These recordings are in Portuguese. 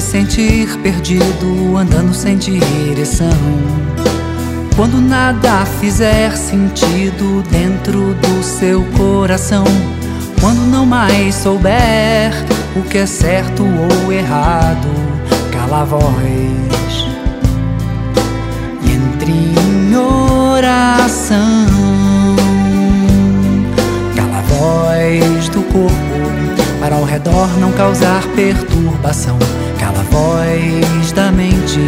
sentir perdido, andando sem direção. Quando nada fizer sentido dentro do seu coração. Quando não mais souber o que é certo ou errado, cala a voz e entre em oração. Cala a voz do corpo redor não causar perturbação. Cala a voz da mente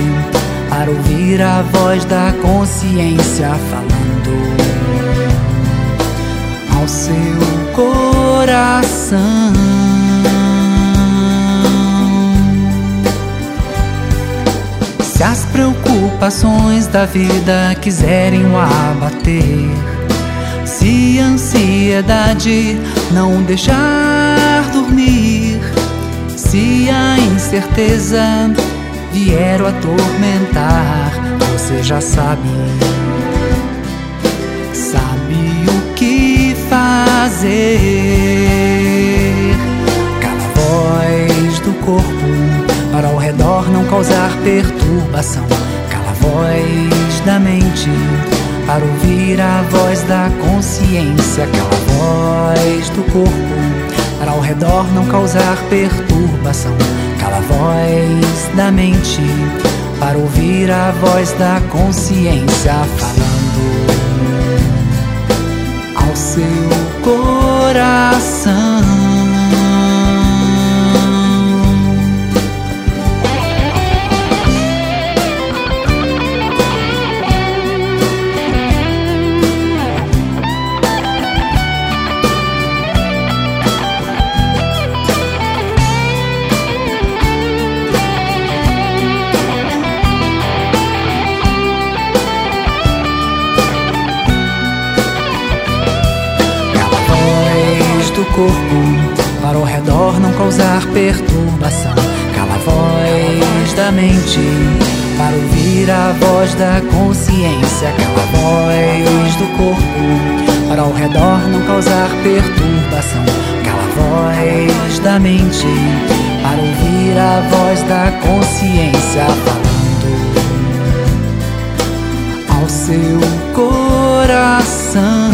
para ouvir a voz da consciência falando ao seu coração. Se as preocupações da vida quiserem o abater, se a ansiedade não deixar dormir, se a incerteza vier atormentar, você já sabe, sabe o que fazer. Cala a voz do corpo para ao redor não causar perturbação. Cala a voz da mente para ouvir a voz da consciência. Cala voz do corpo para ao redor não causar perturbação. Cala a voz da mente para ouvir a voz da consciência falando ao seu coração. Corpo para ao redor não causar perturbação. Cala a voz da mente para ouvir a voz da consciência. Cala a voz do corpo para ao redor não causar perturbação. Cala a voz da mente para ouvir a voz da consciência falando ao seu coração.